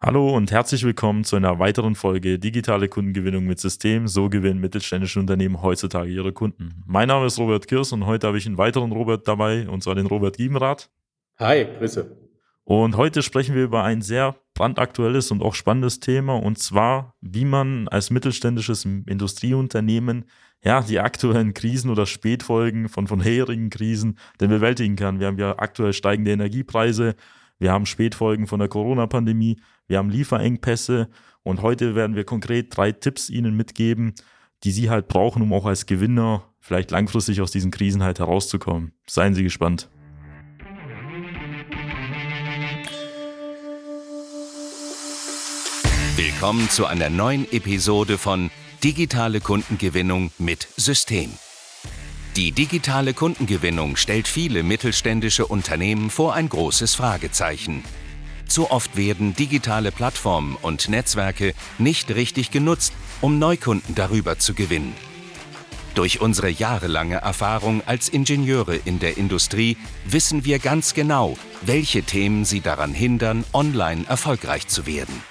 Hallo und herzlich willkommen zu einer weiteren Folge Digitale Kundengewinnung mit System. So gewinnen mittelständische Unternehmen heutzutage ihre Kunden. Mein Name ist Robert Kirs und heute habe ich einen weiteren Robert dabei, und zwar den Robert Giebenrath. Hi, Grüße. Und heute sprechen wir über ein sehr brandaktuelles und auch spannendes Thema, und zwar, wie man als mittelständisches Industrieunternehmen ja, die aktuellen Krisen oder Spätfolgen von vorherigen Krisen denn bewältigen kann. Wir haben ja aktuell steigende Energiepreise, wir haben Spätfolgen von der Corona-Pandemie, wir haben Lieferengpässe und heute werden wir konkret drei Tipps Ihnen mitgeben, die Sie halt brauchen, um auch als Gewinner vielleicht langfristig aus diesen Krisen halt herauszukommen. Seien Sie gespannt. Willkommen zu einer neuen Episode von Digitale Kundengewinnung mit System. Die digitale Kundengewinnung stellt viele mittelständische Unternehmen vor ein großes Fragezeichen. Zu oft werden digitale Plattformen und Netzwerke nicht richtig genutzt, um Neukunden darüber zu gewinnen. Durch unsere jahrelange Erfahrung als Ingenieure in der Industrie wissen wir ganz genau, welche Themen sie daran hindern, online erfolgreich zu werden.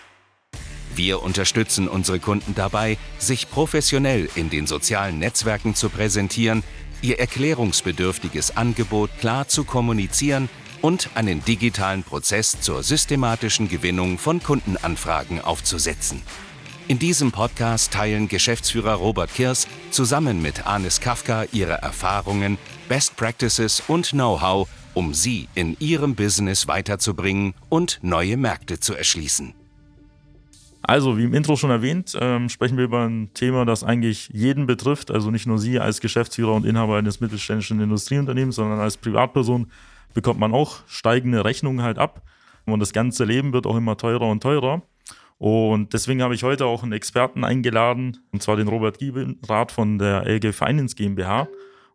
Wir unterstützen unsere Kunden dabei, sich professionell in den sozialen Netzwerken zu präsentieren ihr erklärungsbedürftiges Angebot klar zu kommunizieren und einen digitalen Prozess zur systematischen Gewinnung von Kundenanfragen aufzusetzen. In diesem Podcast teilen Geschäftsführer Robert Kirs zusammen mit Anis Kafka ihre Erfahrungen, Best Practices und Know-how, um sie in ihrem Business weiterzubringen und neue Märkte zu erschließen. Also, wie im Intro schon erwähnt, ähm, sprechen wir über ein Thema, das eigentlich jeden betrifft. Also nicht nur Sie als Geschäftsführer und Inhaber eines mittelständischen Industrieunternehmens, sondern als Privatperson bekommt man auch steigende Rechnungen halt ab. Und das ganze Leben wird auch immer teurer und teurer. Und deswegen habe ich heute auch einen Experten eingeladen, und zwar den Robert Giebenrath von der LG Finance GmbH.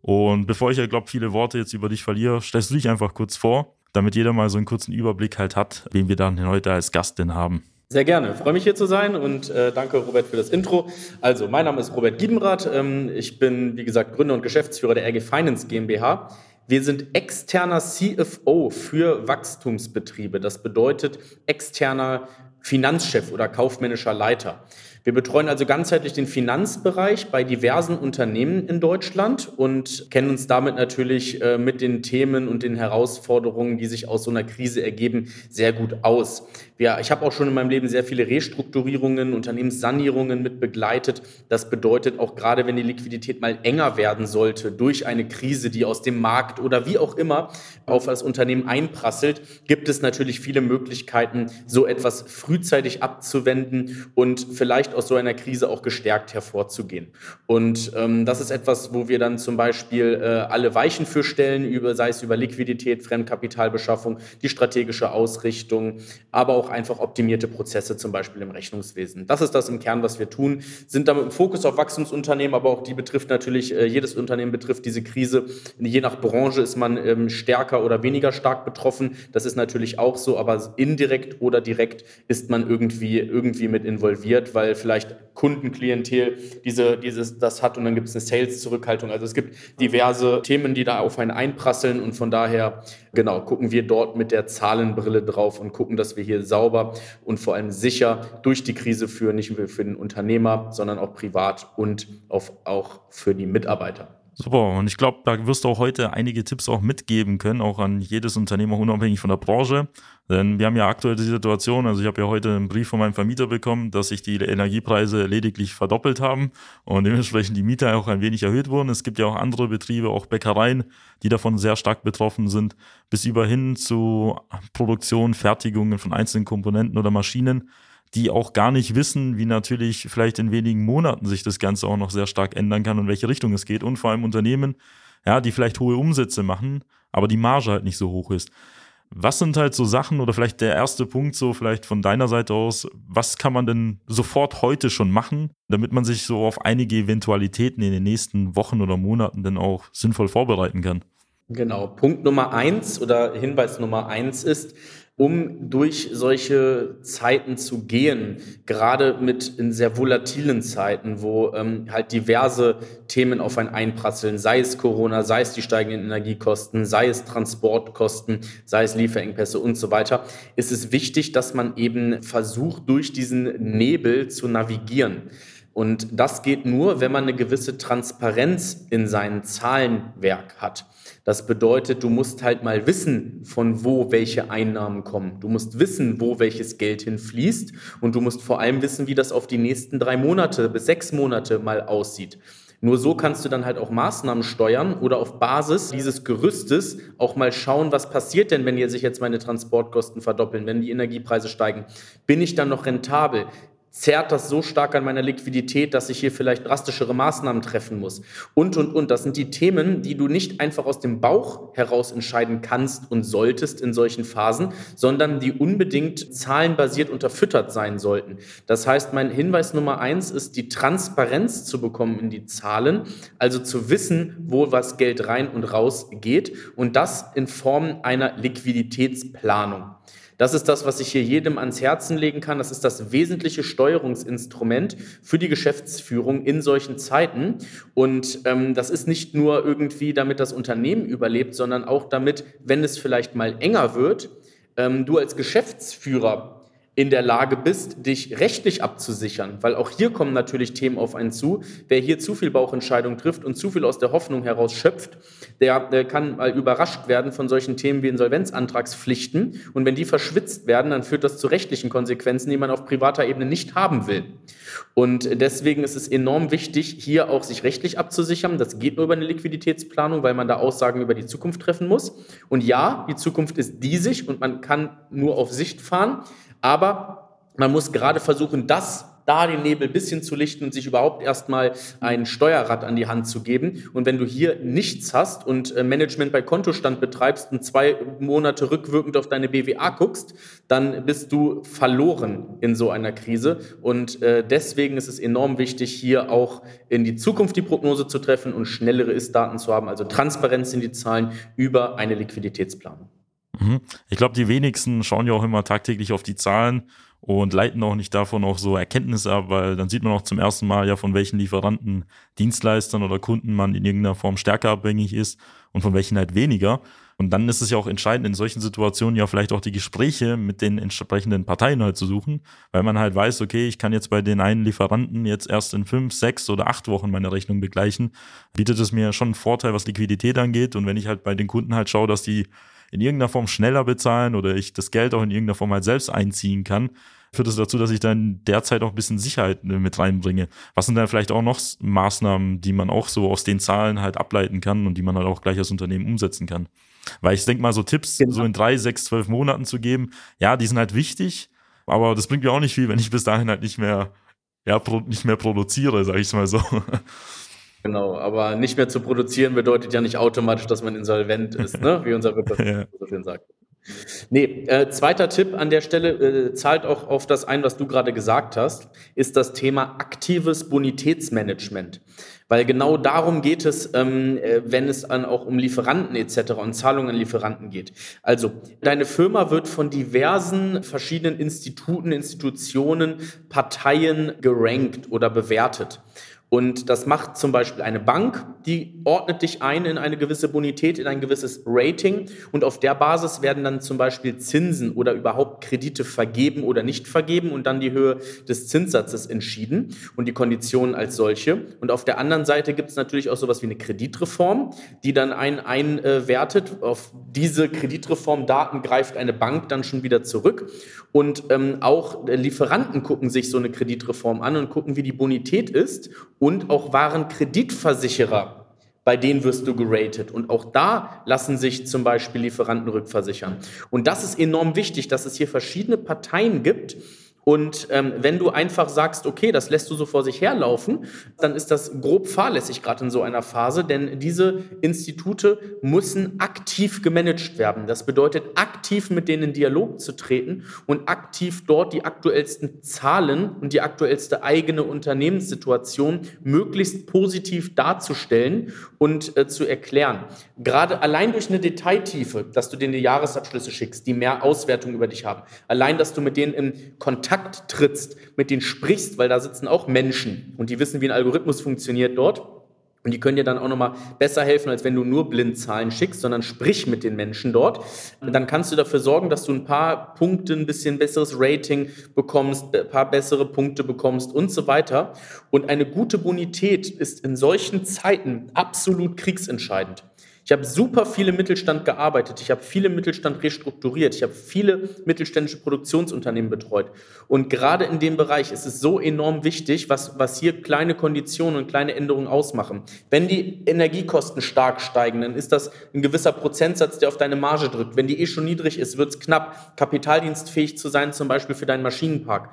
Und bevor ich ja glaube, viele Worte jetzt über dich verliere, stellst du dich einfach kurz vor, damit jeder mal so einen kurzen Überblick halt hat, wen wir dann heute als Gast denn haben. Sehr gerne. freue mich hier zu sein und äh, danke Robert für das Intro. Also, mein Name ist Robert Giebenrath. Ähm, ich bin, wie gesagt, Gründer und Geschäftsführer der RG Finance GmbH. Wir sind externer CFO für Wachstumsbetriebe. Das bedeutet externer Finanzchef oder kaufmännischer Leiter. Wir betreuen also ganzheitlich den Finanzbereich bei diversen Unternehmen in Deutschland und kennen uns damit natürlich äh, mit den Themen und den Herausforderungen, die sich aus so einer Krise ergeben, sehr gut aus. Ja, ich habe auch schon in meinem Leben sehr viele Restrukturierungen, Unternehmenssanierungen mit begleitet. Das bedeutet auch gerade, wenn die Liquidität mal enger werden sollte durch eine Krise, die aus dem Markt oder wie auch immer auf das Unternehmen einprasselt, gibt es natürlich viele Möglichkeiten, so etwas frühzeitig abzuwenden und vielleicht aus so einer Krise auch gestärkt hervorzugehen. Und ähm, das ist etwas, wo wir dann zum Beispiel äh, alle Weichen für stellen, über, sei es über Liquidität, Fremdkapitalbeschaffung, die strategische Ausrichtung, aber auch einfach optimierte Prozesse, zum Beispiel im Rechnungswesen. Das ist das im Kern, was wir tun, sind damit im Fokus auf Wachstumsunternehmen, aber auch die betrifft natürlich, äh, jedes Unternehmen betrifft diese Krise. Je nach Branche ist man ähm, stärker oder weniger stark betroffen. Das ist natürlich auch so, aber indirekt oder direkt ist man irgendwie, irgendwie mit involviert, weil vielleicht Kundenklientel diese, dieses, das hat und dann gibt es eine Sales-Zurückhaltung. Also es gibt diverse Themen, die da auf einen einprasseln und von daher, genau, gucken wir dort mit der Zahlenbrille drauf und gucken, dass wir hier sauber und vor allem sicher durch die Krise führen, nicht nur für den Unternehmer, sondern auch privat und auf, auch für die Mitarbeiter. Super, und ich glaube, da wirst du auch heute einige Tipps auch mitgeben können, auch an jedes Unternehmen, auch unabhängig von der Branche. Denn wir haben ja aktuell die Situation, also ich habe ja heute einen Brief von meinem Vermieter bekommen, dass sich die Energiepreise lediglich verdoppelt haben und dementsprechend die Mieter auch ein wenig erhöht wurden. Es gibt ja auch andere Betriebe, auch Bäckereien, die davon sehr stark betroffen sind, bis über hin zu Produktion, Fertigungen von einzelnen Komponenten oder Maschinen die auch gar nicht wissen, wie natürlich vielleicht in wenigen Monaten sich das Ganze auch noch sehr stark ändern kann und welche Richtung es geht. Und vor allem Unternehmen, ja, die vielleicht hohe Umsätze machen, aber die Marge halt nicht so hoch ist. Was sind halt so Sachen oder vielleicht der erste Punkt so vielleicht von deiner Seite aus, was kann man denn sofort heute schon machen, damit man sich so auf einige Eventualitäten in den nächsten Wochen oder Monaten dann auch sinnvoll vorbereiten kann? Genau. Punkt Nummer eins oder Hinweis Nummer eins ist, um durch solche Zeiten zu gehen, gerade mit in sehr volatilen Zeiten, wo ähm, halt diverse Themen auf ein einprasseln, sei es Corona, sei es die steigenden Energiekosten, sei es Transportkosten, sei es Lieferengpässe und so weiter, ist es wichtig, dass man eben versucht, durch diesen Nebel zu navigieren. Und das geht nur, wenn man eine gewisse Transparenz in seinem Zahlenwerk hat. Das bedeutet, du musst halt mal wissen, von wo welche Einnahmen kommen. Du musst wissen, wo welches Geld hinfließt und du musst vor allem wissen, wie das auf die nächsten drei Monate bis sechs Monate mal aussieht. Nur so kannst du dann halt auch Maßnahmen steuern oder auf Basis dieses Gerüstes auch mal schauen, was passiert denn, wenn hier sich jetzt meine Transportkosten verdoppeln, wenn die Energiepreise steigen. Bin ich dann noch rentabel? Zerrt das so stark an meiner Liquidität, dass ich hier vielleicht drastischere Maßnahmen treffen muss. Und, und, und. Das sind die Themen, die du nicht einfach aus dem Bauch heraus entscheiden kannst und solltest in solchen Phasen, sondern die unbedingt zahlenbasiert unterfüttert sein sollten. Das heißt, mein Hinweis Nummer eins ist, die Transparenz zu bekommen in die Zahlen, also zu wissen, wo was Geld rein und raus geht und das in Form einer Liquiditätsplanung. Das ist das, was ich hier jedem ans Herzen legen kann. Das ist das wesentliche Steuerungsinstrument für die Geschäftsführung in solchen Zeiten. Und ähm, das ist nicht nur irgendwie, damit das Unternehmen überlebt, sondern auch damit, wenn es vielleicht mal enger wird, ähm, du als Geschäftsführer in der Lage bist, dich rechtlich abzusichern, weil auch hier kommen natürlich Themen auf einen zu. Wer hier zu viel Bauchentscheidung trifft und zu viel aus der Hoffnung heraus schöpft, der, der kann mal überrascht werden von solchen Themen wie Insolvenzantragspflichten. Und wenn die verschwitzt werden, dann führt das zu rechtlichen Konsequenzen, die man auf privater Ebene nicht haben will. Und deswegen ist es enorm wichtig, hier auch sich rechtlich abzusichern. Das geht nur über eine Liquiditätsplanung, weil man da Aussagen über die Zukunft treffen muss. Und ja, die Zukunft ist diesig und man kann nur auf Sicht fahren. Aber man muss gerade versuchen, das da den Nebel ein bisschen zu lichten und sich überhaupt erstmal ein Steuerrad an die Hand zu geben. Und wenn du hier nichts hast und äh, Management bei Kontostand betreibst und zwei Monate rückwirkend auf deine BWA guckst, dann bist du verloren in so einer Krise. Und äh, deswegen ist es enorm wichtig, hier auch in die Zukunft die Prognose zu treffen und schnellere Ist-Daten zu haben, also Transparenz in die Zahlen über eine Liquiditätsplanung. Mhm. Ich glaube, die wenigsten schauen ja auch immer tagtäglich auf die Zahlen und leiten auch nicht davon auch so Erkenntnisse ab, weil dann sieht man auch zum ersten Mal ja, von welchen Lieferanten, Dienstleistern oder Kunden man in irgendeiner Form stärker abhängig ist und von welchen halt weniger. Und dann ist es ja auch entscheidend, in solchen Situationen ja vielleicht auch die Gespräche mit den entsprechenden Parteien halt zu suchen, weil man halt weiß, okay, ich kann jetzt bei den einen Lieferanten jetzt erst in fünf, sechs oder acht Wochen meine Rechnung begleichen, bietet es mir schon einen Vorteil, was Liquidität angeht. Und wenn ich halt bei den Kunden halt schaue, dass die in irgendeiner Form schneller bezahlen oder ich das Geld auch in irgendeiner Form halt selbst einziehen kann, führt es das dazu, dass ich dann derzeit auch ein bisschen Sicherheit mit reinbringe. Was sind dann vielleicht auch noch Maßnahmen, die man auch so aus den Zahlen halt ableiten kann und die man halt auch gleich als Unternehmen umsetzen kann? Weil ich denke mal, so Tipps genau. so in drei, sechs, zwölf Monaten zu geben, ja, die sind halt wichtig, aber das bringt mir auch nicht viel, wenn ich bis dahin halt nicht mehr, ja, nicht mehr produziere, sag ich mal so. Genau, aber nicht mehr zu produzieren bedeutet ja nicht automatisch, dass man insolvent ist, ne? wie unser Wirtschaft ja. so schön sagt. Nee, äh, zweiter Tipp an der Stelle, äh, zahlt auch auf das ein, was du gerade gesagt hast, ist das Thema aktives Bonitätsmanagement. Weil genau darum geht es, ähm, äh, wenn es dann auch um Lieferanten etc. und Zahlungen an Lieferanten geht. Also, deine Firma wird von diversen verschiedenen Instituten, Institutionen, Parteien gerankt oder bewertet. Und das macht zum Beispiel eine Bank, die ordnet dich ein in eine gewisse Bonität, in ein gewisses Rating. Und auf der Basis werden dann zum Beispiel Zinsen oder überhaupt Kredite vergeben oder nicht vergeben und dann die Höhe des Zinssatzes entschieden und die Konditionen als solche. Und auf der anderen Seite gibt es natürlich auch sowas wie eine Kreditreform, die dann einen einwertet. Auf diese Kreditreformdaten greift eine Bank dann schon wieder zurück. Und ähm, auch Lieferanten gucken sich so eine Kreditreform an und gucken, wie die Bonität ist und auch waren Kreditversicherer. Bei denen wirst du geratet. Und auch da lassen sich zum Beispiel Lieferanten rückversichern. Und das ist enorm wichtig, dass es hier verschiedene Parteien gibt Und ähm, wenn du einfach sagst, okay, das lässt du so vor sich herlaufen, dann ist das grob fahrlässig gerade in so einer Phase, denn diese Institute müssen aktiv gemanagt werden. Das bedeutet, aktiv mit denen in Dialog zu treten und aktiv dort die aktuellsten Zahlen und die aktuellste eigene Unternehmenssituation möglichst positiv darzustellen und äh, zu erklären. Gerade allein durch eine Detailtiefe, dass du denen die Jahresabschlüsse schickst, die mehr Auswertung über dich haben, allein, dass du mit denen in Kontakt Kontakt trittst, mit denen sprichst, weil da sitzen auch Menschen und die wissen, wie ein Algorithmus funktioniert dort. Und die können dir dann auch nochmal besser helfen, als wenn du nur Blindzahlen schickst, sondern sprich mit den Menschen dort. Und dann kannst du dafür sorgen, dass du ein paar Punkte, ein bisschen besseres Rating bekommst, ein paar bessere Punkte bekommst und so weiter. Und eine gute Bonität ist in solchen Zeiten absolut kriegsentscheidend. Ich habe super viele Mittelstand gearbeitet. Ich habe viele Mittelstand restrukturiert. Ich habe viele mittelständische Produktionsunternehmen betreut. Und gerade in dem Bereich ist es so enorm wichtig, was, was hier kleine Konditionen und kleine Änderungen ausmachen. Wenn die Energiekosten stark steigen, dann ist das ein gewisser Prozentsatz, der auf deine Marge drückt. Wenn die eh schon niedrig ist, wird es knapp, kapitaldienstfähig zu sein, zum Beispiel für deinen Maschinenpark.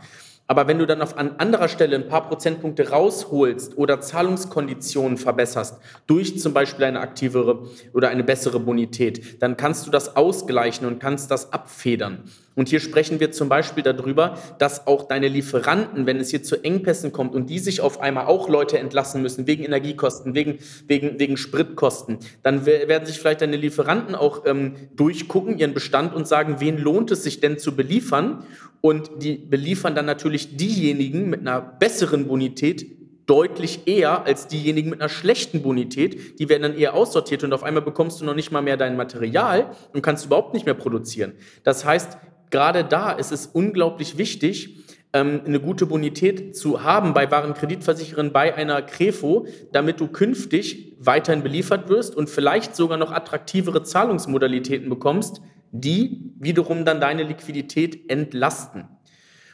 Aber wenn du dann auf an anderer Stelle ein paar Prozentpunkte rausholst oder Zahlungskonditionen verbesserst durch zum Beispiel eine aktivere oder eine bessere Bonität, dann kannst du das ausgleichen und kannst das abfedern. Und hier sprechen wir zum Beispiel darüber, dass auch deine Lieferanten, wenn es hier zu Engpässen kommt und die sich auf einmal auch Leute entlassen müssen, wegen Energiekosten, wegen, wegen, wegen Spritkosten, dann werden sich vielleicht deine Lieferanten auch ähm, durchgucken, ihren Bestand und sagen, wen lohnt es sich denn zu beliefern? Und die beliefern dann natürlich diejenigen mit einer besseren Bonität, deutlich eher als diejenigen mit einer schlechten Bonität. Die werden dann eher aussortiert und auf einmal bekommst du noch nicht mal mehr dein Material und kannst überhaupt nicht mehr produzieren. Das heißt, gerade da ist es unglaublich wichtig, ähm, eine gute Bonität zu haben bei Warenkreditversicherern, bei einer Krefo, damit du künftig weiterhin beliefert wirst und vielleicht sogar noch attraktivere Zahlungsmodalitäten bekommst, die wiederum dann deine Liquidität entlasten.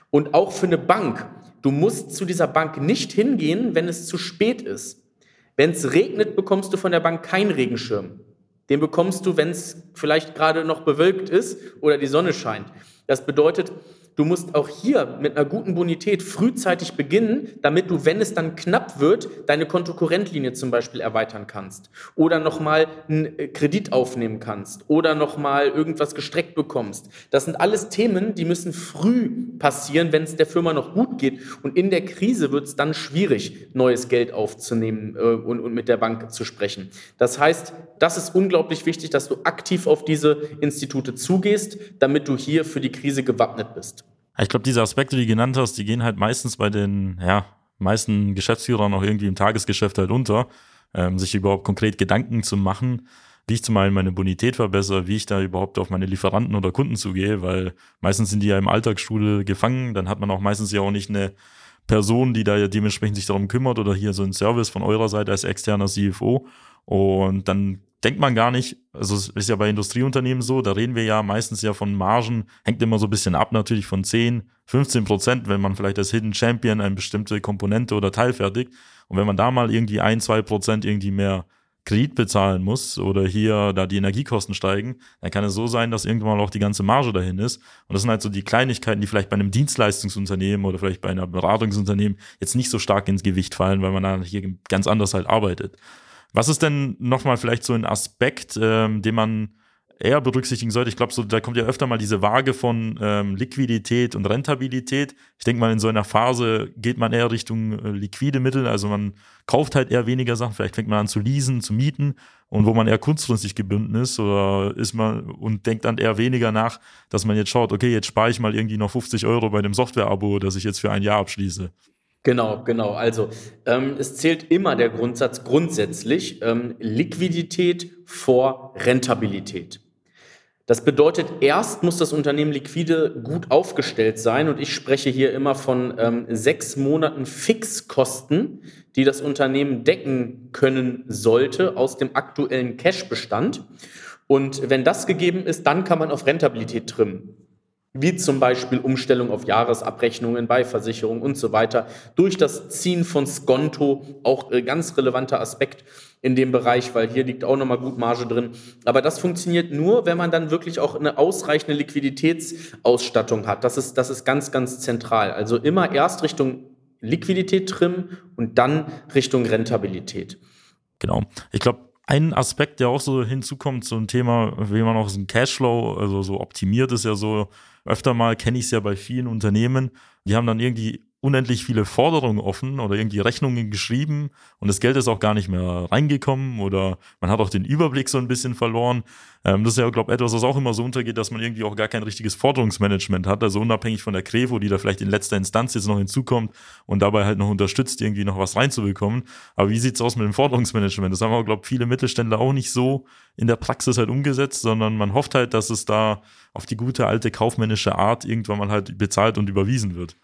Und auch für eine Bank, du musst zu dieser Bank nicht hingehen, wenn es zu spät ist. Wenn es regnet, bekommst du von der Bank keinen Regenschirm. Den bekommst du, wenn es vielleicht gerade noch bewölkt ist oder die Sonne scheint. Das bedeutet, Du musst auch hier mit einer guten Bonität frühzeitig beginnen, damit du, wenn es dann knapp wird, deine Kontokorrentlinie zum Beispiel erweitern kannst oder nochmal einen äh, Kredit aufnehmen kannst oder nochmal irgendwas gestreckt bekommst. Das sind alles Themen, die müssen früh passieren, wenn es der Firma noch gut geht. Und in der Krise wird es dann schwierig, neues Geld aufzunehmen äh, und, und mit der Bank zu sprechen. Das heißt, das ist unglaublich wichtig, dass du aktiv auf diese Institute zugehst, damit du hier für die Krise gewappnet bist. Ich glaube, diese Aspekte, die du genannt hast, die gehen halt meistens bei den ja, meisten Geschäftsführern auch irgendwie im Tagesgeschäft halt unter, ähm, sich überhaupt konkret Gedanken zu machen, wie ich zum einen meine Bonität verbessere, wie ich da überhaupt auf meine Lieferanten oder Kunden zugehe, weil meistens sind die ja im Alltagsstuhl gefangen, dann hat man auch meistens ja auch nicht eine Person, die da ja dementsprechend sich darum kümmert oder hier so ein Service von eurer Seite als externer CFO und dann denkt man gar nicht, also es ist ja bei Industrieunternehmen so, da reden wir ja meistens ja von Margen, hängt immer so ein bisschen ab natürlich von 10, 15 Prozent, wenn man vielleicht als Hidden Champion eine bestimmte Komponente oder Teil fertigt. Und wenn man da mal irgendwie ein, zwei Prozent irgendwie mehr Kredit bezahlen muss oder hier da die Energiekosten steigen, dann kann es so sein, dass irgendwann auch die ganze Marge dahin ist. Und das sind halt so die Kleinigkeiten, die vielleicht bei einem Dienstleistungsunternehmen oder vielleicht bei einer Beratungsunternehmen jetzt nicht so stark ins Gewicht fallen, weil man da hier ganz anders halt arbeitet. Was ist denn nochmal vielleicht so ein Aspekt, ähm, den man eher berücksichtigen sollte? Ich glaube, so, da kommt ja öfter mal diese Waage von ähm, Liquidität und Rentabilität. Ich denke mal, in so einer Phase geht man eher Richtung äh, liquide Mittel, also man kauft halt eher weniger Sachen, vielleicht fängt man an zu leasen, zu mieten und wo man eher kurzfristig gebunden ist oder ist man und denkt dann eher weniger nach, dass man jetzt schaut, okay, jetzt spare ich mal irgendwie noch 50 Euro bei dem Software-Abo, das ich jetzt für ein Jahr abschließe. Genau, genau. Also ähm, es zählt immer der Grundsatz grundsätzlich ähm, Liquidität vor Rentabilität. Das bedeutet, erst muss das Unternehmen liquide gut aufgestellt sein und ich spreche hier immer von ähm, sechs Monaten Fixkosten, die das Unternehmen decken können sollte aus dem aktuellen Cashbestand. Und wenn das gegeben ist, dann kann man auf Rentabilität trimmen. Wie zum Beispiel Umstellung auf Jahresabrechnungen bei Versicherungen und so weiter. Durch das Ziehen von Skonto auch äh, ganz relevanter Aspekt in dem Bereich, weil hier liegt auch nochmal gut Marge drin. Aber das funktioniert nur, wenn man dann wirklich auch eine ausreichende Liquiditätsausstattung hat. Das ist, das ist ganz, ganz zentral. Also immer erst Richtung Liquidität trimmen und dann Richtung Rentabilität. Genau. Ich glaube, ein Aspekt, der auch so hinzukommt, so ein Thema, wie man auch so ein Cashflow, also so optimiert ist ja so, öfter mal kenne ich es ja bei vielen Unternehmen, die haben dann irgendwie unendlich viele Forderungen offen oder irgendwie Rechnungen geschrieben und das Geld ist auch gar nicht mehr reingekommen oder man hat auch den Überblick so ein bisschen verloren. Ähm, das ist ja, glaube ich, etwas, was auch immer so untergeht, dass man irgendwie auch gar kein richtiges Forderungsmanagement hat, also unabhängig von der Krevo, die da vielleicht in letzter Instanz jetzt noch hinzukommt und dabei halt noch unterstützt, irgendwie noch was reinzubekommen. Aber wie sieht's aus mit dem Forderungsmanagement? Das haben auch, glaube ich, viele Mittelständler auch nicht so in der Praxis halt umgesetzt, sondern man hofft halt, dass es da auf die gute alte kaufmännische Art irgendwann mal halt bezahlt und überwiesen wird.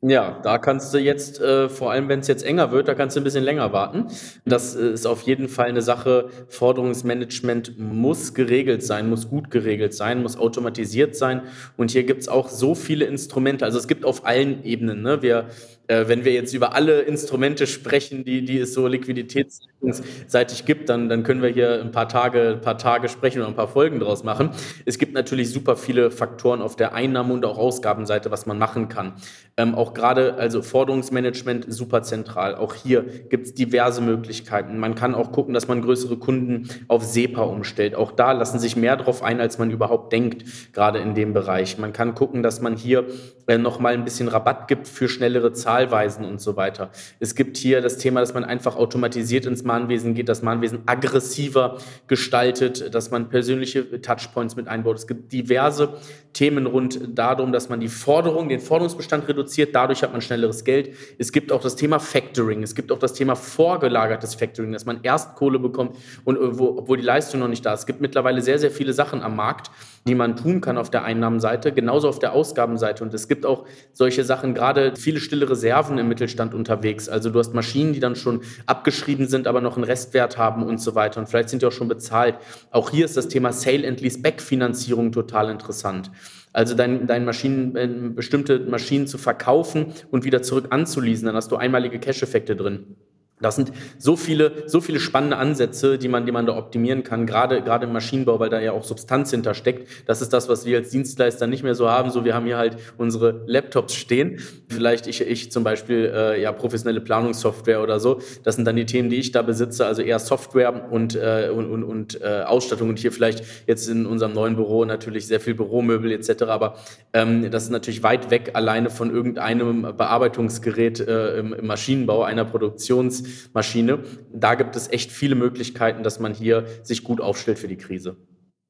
Ja, da kannst du jetzt, äh, vor allem wenn es jetzt enger wird, da kannst du ein bisschen länger warten. Das äh, ist auf jeden Fall eine Sache. Forderungsmanagement muss geregelt sein, muss gut geregelt sein, muss automatisiert sein. Und hier gibt's auch so viele Instrumente. Also es gibt auf allen Ebenen. Ne? Wir wenn wir jetzt über alle Instrumente sprechen, die, die es so liquiditätsseitig gibt, dann, dann können wir hier ein paar Tage, ein paar Tage sprechen und ein paar Folgen draus machen. Es gibt natürlich super viele Faktoren auf der Einnahme- und auch Ausgabenseite, was man machen kann. Ähm, auch gerade, also Forderungsmanagement super zentral. Auch hier gibt es diverse Möglichkeiten. Man kann auch gucken, dass man größere Kunden auf SEPA umstellt. Auch da lassen sich mehr drauf ein, als man überhaupt denkt, gerade in dem Bereich. Man kann gucken, dass man hier äh, nochmal ein bisschen Rabatt gibt für schnellere Zahlen Zahlweisen und so weiter. Es gibt hier das Thema, dass man einfach automatisiert ins Mahnwesen geht, das Mahnwesen aggressiver gestaltet, dass man persönliche Touchpoints mit einbaut. Es gibt diverse Themen rund darum, dass man die Forderung, den Forderungsbestand reduziert. Dadurch hat man schnelleres Geld. Es gibt auch das Thema Factoring. Es gibt auch das Thema vorgelagertes Factoring, dass man erst Kohle bekommt und wo, obwohl die Leistung noch nicht da ist. Es gibt mittlerweile sehr, sehr viele Sachen am Markt, die man tun kann auf der Einnahmenseite, genauso auf der Ausgabenseite. Und es gibt auch solche Sachen, gerade viele stille Reserven im Mittelstand unterwegs. Also du hast Maschinen, die dann schon abgeschrieben sind, aber noch einen Restwert haben und so weiter. Und vielleicht sind die auch schon bezahlt. Auch hier ist das Thema Sale and Lease Back Finanzierung total interessant. Also dein, dein Maschinen, äh, bestimmte Maschinen zu verkaufen und wieder zurück anzuleasen, dann hast du einmalige Cash-Effekte drin. Das sind so viele, so viele spannende Ansätze, die man, die man da optimieren kann, gerade, gerade im Maschinenbau, weil da ja auch Substanz hintersteckt. Das ist das, was wir als Dienstleister nicht mehr so haben. So, wir haben hier halt unsere Laptops stehen. Vielleicht ich, ich zum Beispiel, äh, ja, professionelle Planungssoftware oder so. Das sind dann die Themen, die ich da besitze, also eher Software und, äh, und, und, und äh, Ausstattung. Und hier vielleicht jetzt in unserem neuen Büro natürlich sehr viel Büromöbel etc. Aber ähm, das ist natürlich weit weg alleine von irgendeinem Bearbeitungsgerät äh, im, im Maschinenbau, einer Produktions- Maschine. Da gibt es echt viele Möglichkeiten, dass man hier sich gut aufstellt für die Krise.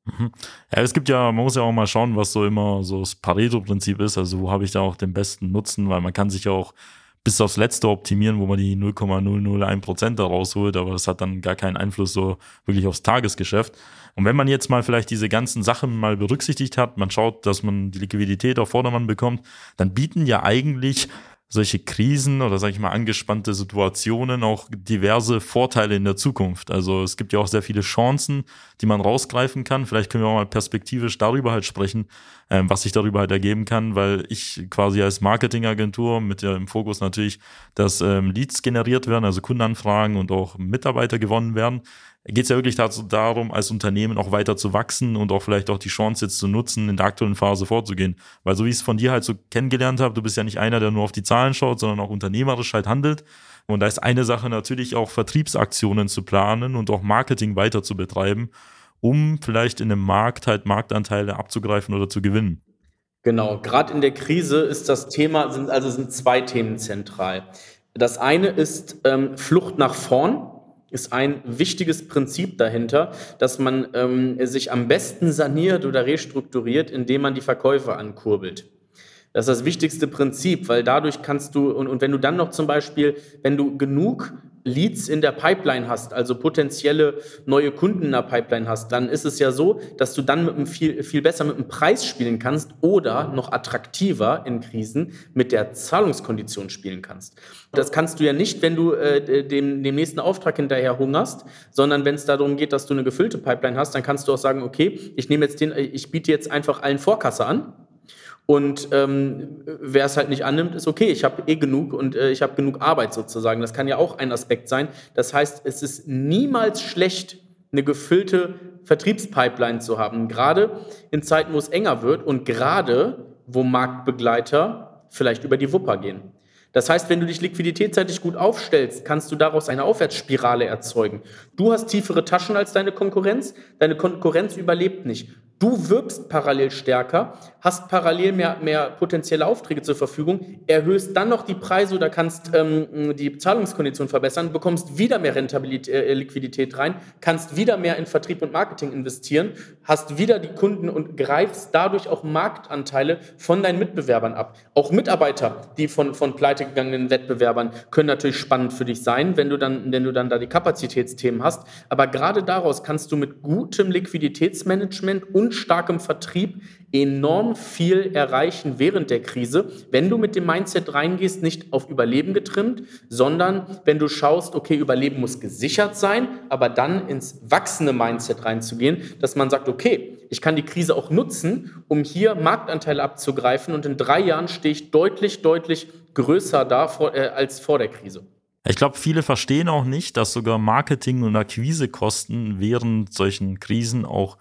Mhm. Ja, es gibt ja, man muss ja auch mal schauen, was so immer so das Pareto-Prinzip ist. Also wo habe ich da auch den besten Nutzen, weil man kann sich ja auch bis aufs Letzte optimieren, wo man die 0,001 Prozent da rausholt, aber das hat dann gar keinen Einfluss so wirklich aufs Tagesgeschäft. Und wenn man jetzt mal vielleicht diese ganzen Sachen mal berücksichtigt hat, man schaut, dass man die Liquidität auf Vordermann bekommt, dann bieten ja eigentlich solche Krisen oder sage ich mal angespannte Situationen auch diverse Vorteile in der Zukunft. Also es gibt ja auch sehr viele Chancen, die man rausgreifen kann. Vielleicht können wir auch mal perspektivisch darüber halt sprechen, ähm, was sich darüber halt ergeben kann, weil ich quasi als Marketingagentur mit dem Fokus natürlich, dass ähm, Leads generiert werden, also Kundenanfragen und auch Mitarbeiter gewonnen werden, geht es ja wirklich dazu, darum, als Unternehmen auch weiter zu wachsen und auch vielleicht auch die Chance jetzt zu nutzen, in der aktuellen Phase vorzugehen. Weil so wie ich es von dir halt so kennengelernt habe, du bist ja nicht einer, der nur auf die Zahlen schaut, sondern auch unternehmerisch halt handelt. Und da ist eine Sache natürlich auch Vertriebsaktionen zu planen und auch Marketing weiter zu betreiben, um vielleicht in einem Markt halt Marktanteile abzugreifen oder zu gewinnen. Genau, gerade in der Krise ist das Thema, sind also sind zwei Themen zentral. Das eine ist ähm, Flucht nach vorn ist ein wichtiges Prinzip dahinter, dass man ähm, sich am besten saniert oder restrukturiert, indem man die Verkäufe ankurbelt. Das ist das wichtigste Prinzip, weil dadurch kannst du, und, und wenn du dann noch zum Beispiel, wenn du genug Leads in der Pipeline hast, also potenzielle neue Kunden in der Pipeline hast, dann ist es ja so, dass du dann mit einem viel, viel besser mit dem Preis spielen kannst oder noch attraktiver in Krisen mit der Zahlungskondition spielen kannst. Das kannst du ja nicht, wenn du äh, dem, dem nächsten Auftrag hinterher hungerst, sondern wenn es darum geht, dass du eine gefüllte Pipeline hast, dann kannst du auch sagen, okay, ich nehme jetzt den, ich biete jetzt einfach allen Vorkasse an Und ähm, wer es halt nicht annimmt, ist okay, ich habe eh genug und äh, ich habe genug Arbeit sozusagen. Das kann ja auch ein Aspekt sein. Das heißt, es ist niemals schlecht, eine gefüllte Vertriebspipeline zu haben. Gerade in Zeiten, wo es enger wird und gerade, wo Marktbegleiter vielleicht über die Wupper gehen. Das heißt, wenn du dich liquiditätsseitig gut aufstellst, kannst du daraus eine Aufwärtsspirale erzeugen. Du hast tiefere Taschen als deine Konkurrenz, deine Konkurrenz überlebt nicht. Du wirbst parallel stärker, hast parallel mehr, mehr potenzielle Aufträge zur Verfügung, erhöhst dann noch die Preise oder kannst ähm, die Zahlungskonditionen verbessern, bekommst wieder mehr Rentabilität, äh, Liquidität rein, kannst wieder mehr in Vertrieb und Marketing investieren, hast wieder die Kunden und greifst dadurch auch Marktanteile von deinen Mitbewerbern ab. Auch Mitarbeiter, die von, von pleitegegangenen Wettbewerbern, können natürlich spannend für dich sein, wenn du dann, wenn du dann da die Kapazitätsthemen hast. Aber gerade daraus kannst du mit gutem Liquiditätsmanagement und und starkem Vertrieb enorm viel erreichen während der Krise, wenn du mit dem Mindset reingehst, nicht auf Überleben getrimmt, sondern wenn du schaust, okay, Überleben muss gesichert sein, aber dann ins wachsende Mindset reinzugehen, dass man sagt, okay, ich kann die Krise auch nutzen, um hier Marktanteile abzugreifen und in drei Jahren stehe ich deutlich, deutlich größer da vor, äh, als vor der Krise. Ich glaube, viele verstehen auch nicht, dass sogar Marketing- und Akquisekosten während solchen Krisen auch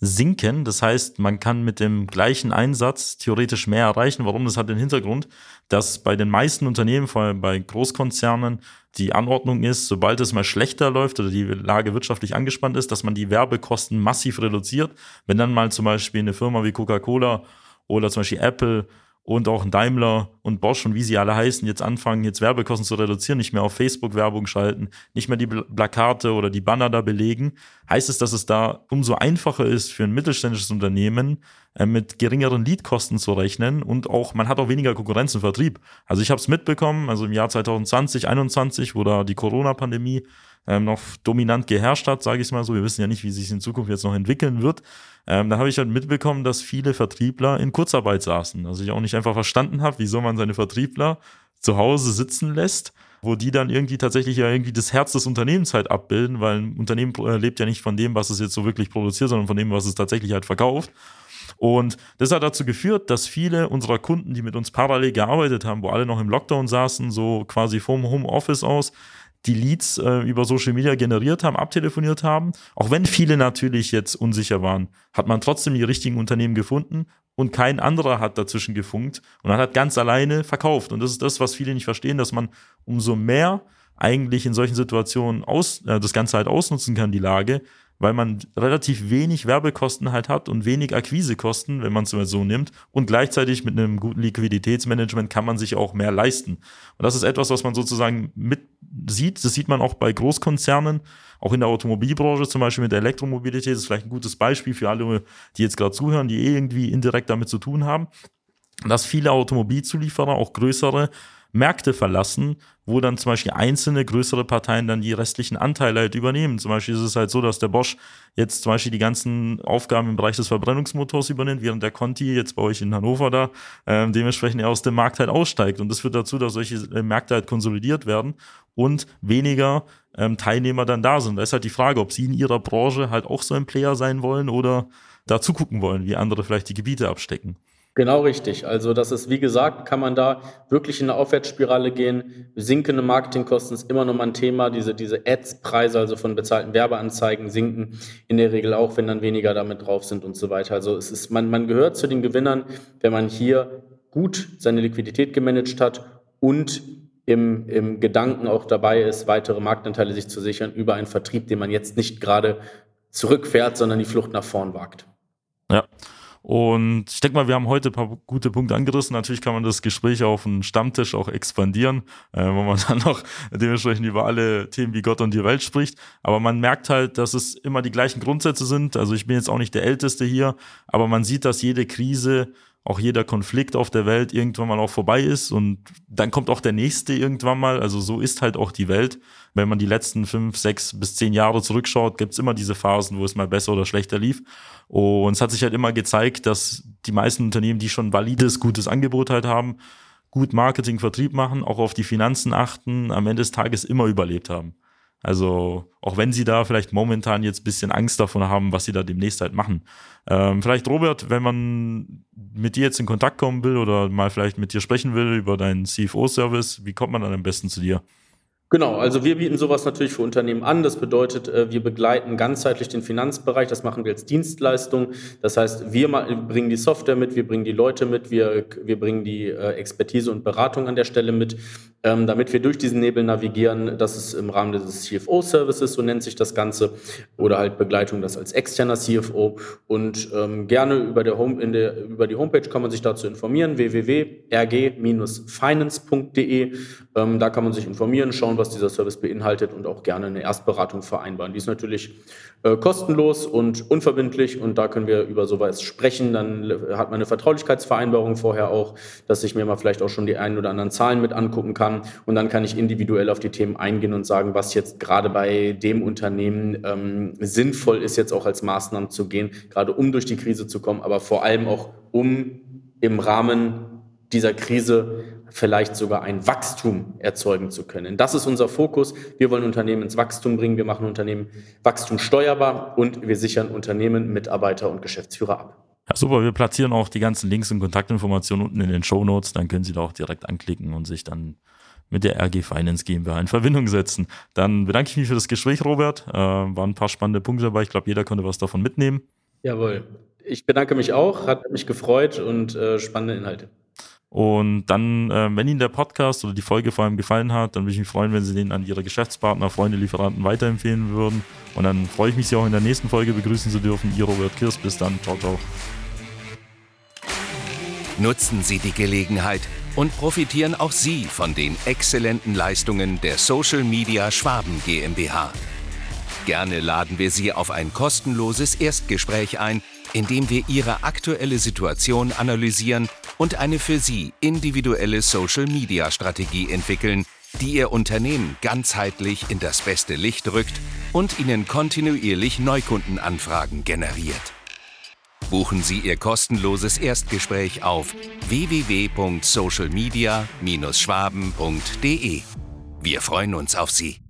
sinken. Das heißt, man kann mit dem gleichen Einsatz theoretisch mehr erreichen. Warum? Das hat den Hintergrund, dass bei den meisten Unternehmen, vor allem bei Großkonzernen, die Anordnung ist, sobald es mal schlechter läuft oder die Lage wirtschaftlich angespannt ist, dass man die Werbekosten massiv reduziert. Wenn dann mal zum Beispiel eine Firma wie Coca-Cola oder zum Beispiel Apple und auch Daimler und Bosch und wie sie alle heißen, jetzt anfangen, jetzt Werbekosten zu reduzieren, nicht mehr auf Facebook Werbung schalten, nicht mehr die Plakate oder die Banner da belegen, heißt es, dass es da umso einfacher ist für ein mittelständisches Unternehmen, äh, mit geringeren Leadkosten zu rechnen und auch, man hat auch weniger Konkurrenz im Vertrieb. Also ich habe es mitbekommen, also im Jahr 2020, 2021, wo da die Corona-Pandemie ähm, noch dominant geherrscht hat, sage ich mal so. Wir wissen ja nicht, wie sich in Zukunft jetzt noch entwickeln wird. Ähm, da habe ich halt mitbekommen, dass viele Vertriebler in Kurzarbeit saßen. Also ich auch nicht einfach verstanden habe, wieso man seine Vertriebler zu Hause sitzen lässt, wo die dann irgendwie tatsächlich ja irgendwie das Herz des Unternehmens halt abbilden, weil ein Unternehmen äh, lebt ja nicht von dem, was es jetzt so wirklich produziert, sondern von dem, was es tatsächlich halt verkauft. Und das hat dazu geführt, dass viele unserer Kunden, die mit uns parallel gearbeitet haben, wo alle noch im Lockdown saßen, so quasi vom Homeoffice aus, die Leads äh, über Social Media generiert haben, abtelefoniert haben. Auch wenn viele natürlich jetzt unsicher waren, hat man trotzdem die richtigen Unternehmen gefunden und kein anderer hat dazwischen gefunkt und man hat ganz alleine verkauft. Und das ist das, was viele nicht verstehen, dass man umso mehr eigentlich in solchen Situationen aus, äh, das Ganze halt ausnutzen kann, die Lage, weil man relativ wenig Werbekosten halt hat und wenig Akquisekosten, wenn man es so nimmt. Und gleichzeitig mit einem guten Liquiditätsmanagement kann man sich auch mehr leisten. Und das ist etwas, was man sozusagen mit sieht. Das sieht man auch bei Großkonzernen, auch in der Automobilbranche, zum Beispiel mit der Elektromobilität. Das ist vielleicht ein gutes Beispiel für alle, die jetzt gerade zuhören, die eh irgendwie indirekt damit zu tun haben. Dass viele Automobilzulieferer, auch größere, Märkte verlassen, wo dann zum Beispiel einzelne größere Parteien dann die restlichen Anteile halt übernehmen. Zum Beispiel ist es halt so, dass der Bosch jetzt zum Beispiel die ganzen Aufgaben im Bereich des Verbrennungsmotors übernimmt, während der Conti jetzt bei euch in Hannover da äh, dementsprechend aus dem Markt halt aussteigt. Und das führt dazu, dass solche äh, Märkte halt konsolidiert werden und weniger ähm, Teilnehmer dann da sind. Da ist halt die Frage, ob sie in ihrer Branche halt auch so ein Player sein wollen oder da zugucken wollen, wie andere vielleicht die Gebiete abstecken. Genau richtig. Also das ist, wie gesagt, kann man da wirklich in eine Aufwärtsspirale gehen. Sinkende Marketingkosten ist immer noch mal ein Thema. Diese, diese Ads-Preise, also von bezahlten Werbeanzeigen, sinken in der Regel auch, wenn dann weniger damit drauf sind und so weiter. Also es ist, man, man gehört zu den Gewinnern, wenn man hier gut seine Liquidität gemanagt hat und im, im Gedanken auch dabei ist, weitere Marktanteile sich zu sichern über einen Vertrieb, den man jetzt nicht gerade zurückfährt, sondern die Flucht nach vorn wagt. Ja. Und ich denke mal, wir haben heute ein paar gute Punkte angerissen. Natürlich kann man das Gespräch auf einen Stammtisch auch expandieren, äh, wo man dann noch dementsprechend über alle Themen wie Gott und die Welt spricht. Aber man merkt halt, dass es immer die gleichen Grundsätze sind. Also ich bin jetzt auch nicht der Älteste hier, aber man sieht, dass jede Krise auch jeder Konflikt auf der Welt irgendwann mal auch vorbei ist und dann kommt auch der nächste irgendwann mal. Also so ist halt auch die Welt. Wenn man die letzten fünf, sechs bis zehn Jahre zurückschaut, gibt's immer diese Phasen, wo es mal besser oder schlechter lief. Und es hat sich halt immer gezeigt, dass die meisten Unternehmen, die schon valides, gutes Angebot halt haben, gut Marketing, Vertrieb machen, auch auf die Finanzen achten, am Ende des Tages immer überlebt haben. Also auch wenn sie da vielleicht momentan jetzt ein bisschen Angst davon haben, was sie da demnächst halt machen. Ähm, vielleicht Robert, wenn man mit dir jetzt in Kontakt kommen will oder mal vielleicht mit dir sprechen will über deinen CFO-Service, wie kommt man dann am besten zu dir? Genau, also wir bieten sowas natürlich für Unternehmen an. Das bedeutet, äh, wir begleiten ganzheitlich den Finanzbereich. Das machen wir als Dienstleistung. Das heißt, wir bringen die Software mit, wir bringen die Leute mit, wir, wir bringen die äh, Expertise und Beratung an der Stelle mit, ähm, damit wir durch diesen Nebel navigieren. Das ist im Rahmen des CFO-Services, so nennt sich das Ganze, oder halt Begleitung das als externer CFO. Und ähm, gerne über, der Home, in der, über die Homepage kann man sich dazu informieren, www.rg-finance.de. Ähm, da kann man sich informieren, schauen, was dieser Service beinhaltet und auch gerne eine Erstberatung vereinbaren. Die ist natürlich äh, kostenlos und unverbindlich und da können wir über sowas sprechen. Dann hat man eine Vertraulichkeitsvereinbarung vorher auch, dass ich mir mal vielleicht auch schon die einen oder anderen Zahlen mit angucken kann und dann kann ich individuell auf die Themen eingehen und sagen, was jetzt gerade bei dem Unternehmen ähm, sinnvoll ist, jetzt auch als Maßnahmen zu gehen, gerade um durch die Krise zu kommen, aber vor allem auch um im Rahmen dieser Krise vielleicht sogar ein Wachstum erzeugen zu können. Das ist unser Fokus. Wir wollen Unternehmen ins Wachstum bringen. Wir machen Unternehmen Wachstum steuerbar und wir sichern Unternehmen, Mitarbeiter und Geschäftsführer ab. Ja, super. Wir platzieren auch die ganzen Links und Kontaktinformationen unten in den Show Notes. Dann können Sie da auch direkt anklicken und sich dann mit der RG Finance GmbH in Verbindung setzen. Dann bedanke ich mich für das Gespräch, Robert. Äh, waren ein paar spannende Punkte dabei. Ich glaube, jeder konnte was davon mitnehmen. Jawohl. Ich bedanke mich auch, hat mich gefreut und äh, spannende Inhalte. Und dann, äh, wenn Ihnen der Podcast oder die Folge vor allem gefallen hat, dann würde ich mich freuen, wenn Sie den an Ihre Geschäftspartner, Freunde, Lieferanten weiterempfehlen würden. Und dann freue ich mich, Sie auch in der nächsten Folge begrüßen zu dürfen. Ihr Robert Kirsch. Bis dann. Ciao, ciao. Nutzen Sie die Gelegenheit und profitieren auch Sie von den exzellenten Leistungen der Social Media Schwaben GmbH. Gerne laden wir Sie auf ein kostenloses Erstgespräch ein, in dem wir Ihre aktuelle Situation analysieren und eine für Sie individuelle Social-Media-Strategie entwickeln, die Ihr Unternehmen ganzheitlich in das beste Licht rückt und Ihnen kontinuierlich Neukundenanfragen generiert. Buchen Sie Ihr kostenloses Erstgespräch auf www.socialmedia-schwaben.de. Wir freuen uns auf Sie.